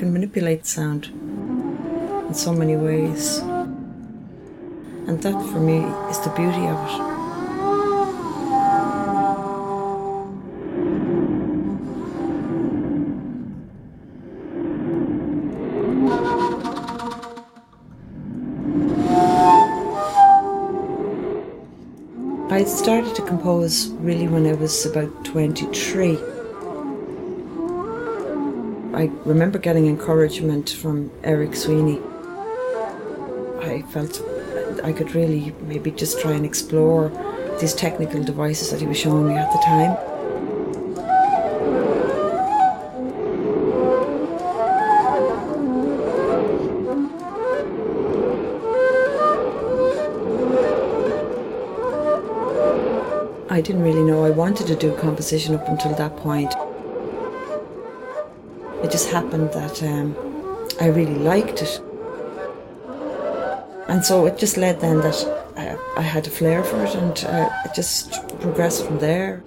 can manipulate sound in so many ways. And that for me is the beauty of it. I started to compose really when I was about 23. I remember getting encouragement from Eric Sweeney. I felt I could really maybe just try and explore these technical devices that he was showing me at the time. I didn't really know I wanted to do composition up until that point. It just happened that um, I really liked it. And so it just led then that uh, I had a flair for it and uh, it just progressed from there.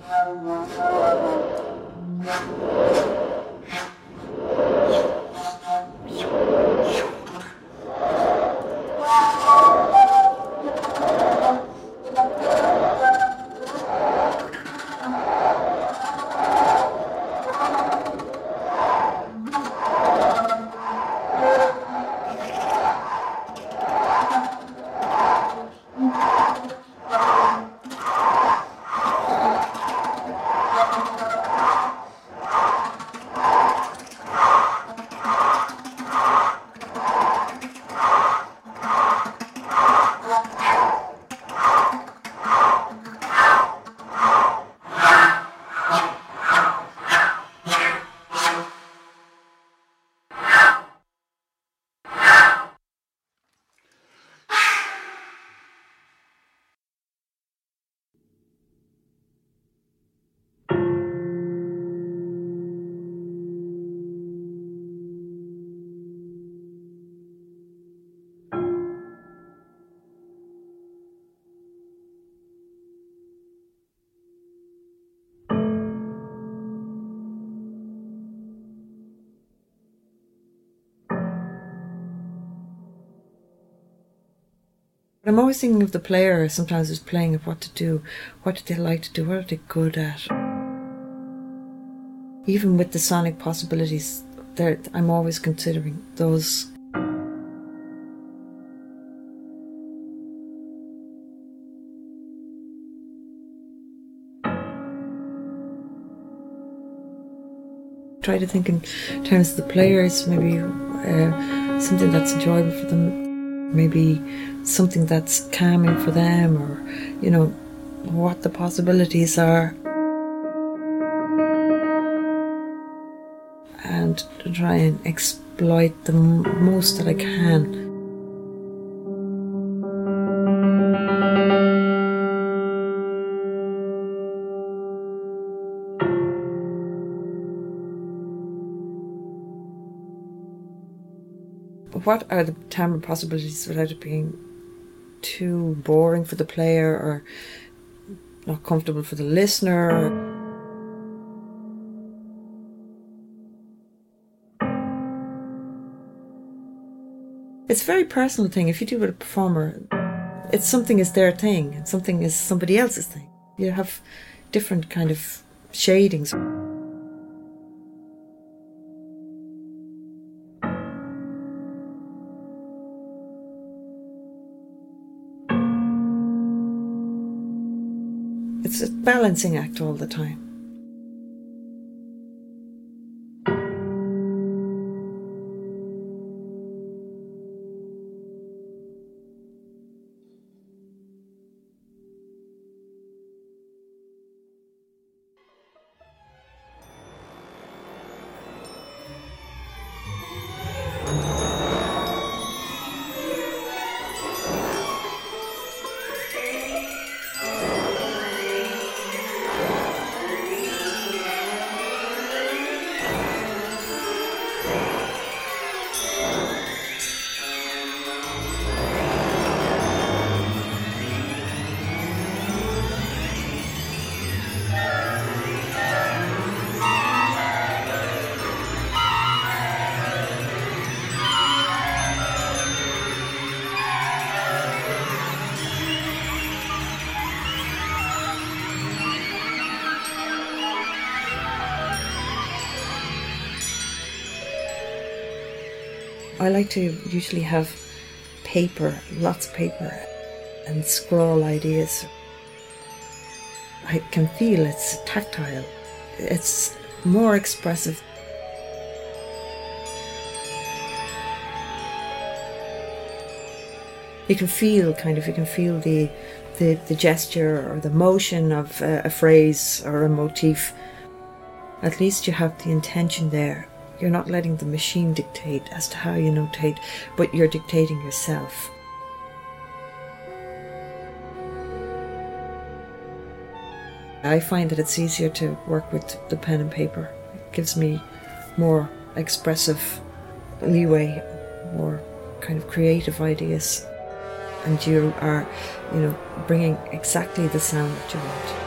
But I'm always thinking of the player sometimes who's playing of what to do. What do they like to do? What are they good at? Even with the sonic possibilities, I'm always considering those. Try to think in terms of the players, maybe uh, something that's enjoyable for them, maybe something that's calming for them or, you know, what the possibilities are. And try and exploit the most that I can. What are the timbre possibilities without it being too boring for the player or not comfortable for the listener. It's a very personal thing. If you do with a performer, it's something is their thing and something is somebody else's thing. You have different kind of shadings. It's a balancing act all the time. I like to usually have paper, lots of paper, and scrawl ideas. I can feel it's tactile, it's more expressive. You can feel kind of, you can feel the, the, the gesture or the motion of a, a phrase or a motif. At least you have the intention there. You're not letting the machine dictate as to how you notate, but you're dictating yourself. I find that it's easier to work with the pen and paper. It gives me more expressive leeway, more kind of creative ideas. And you are, you know, bringing exactly the sound that you want.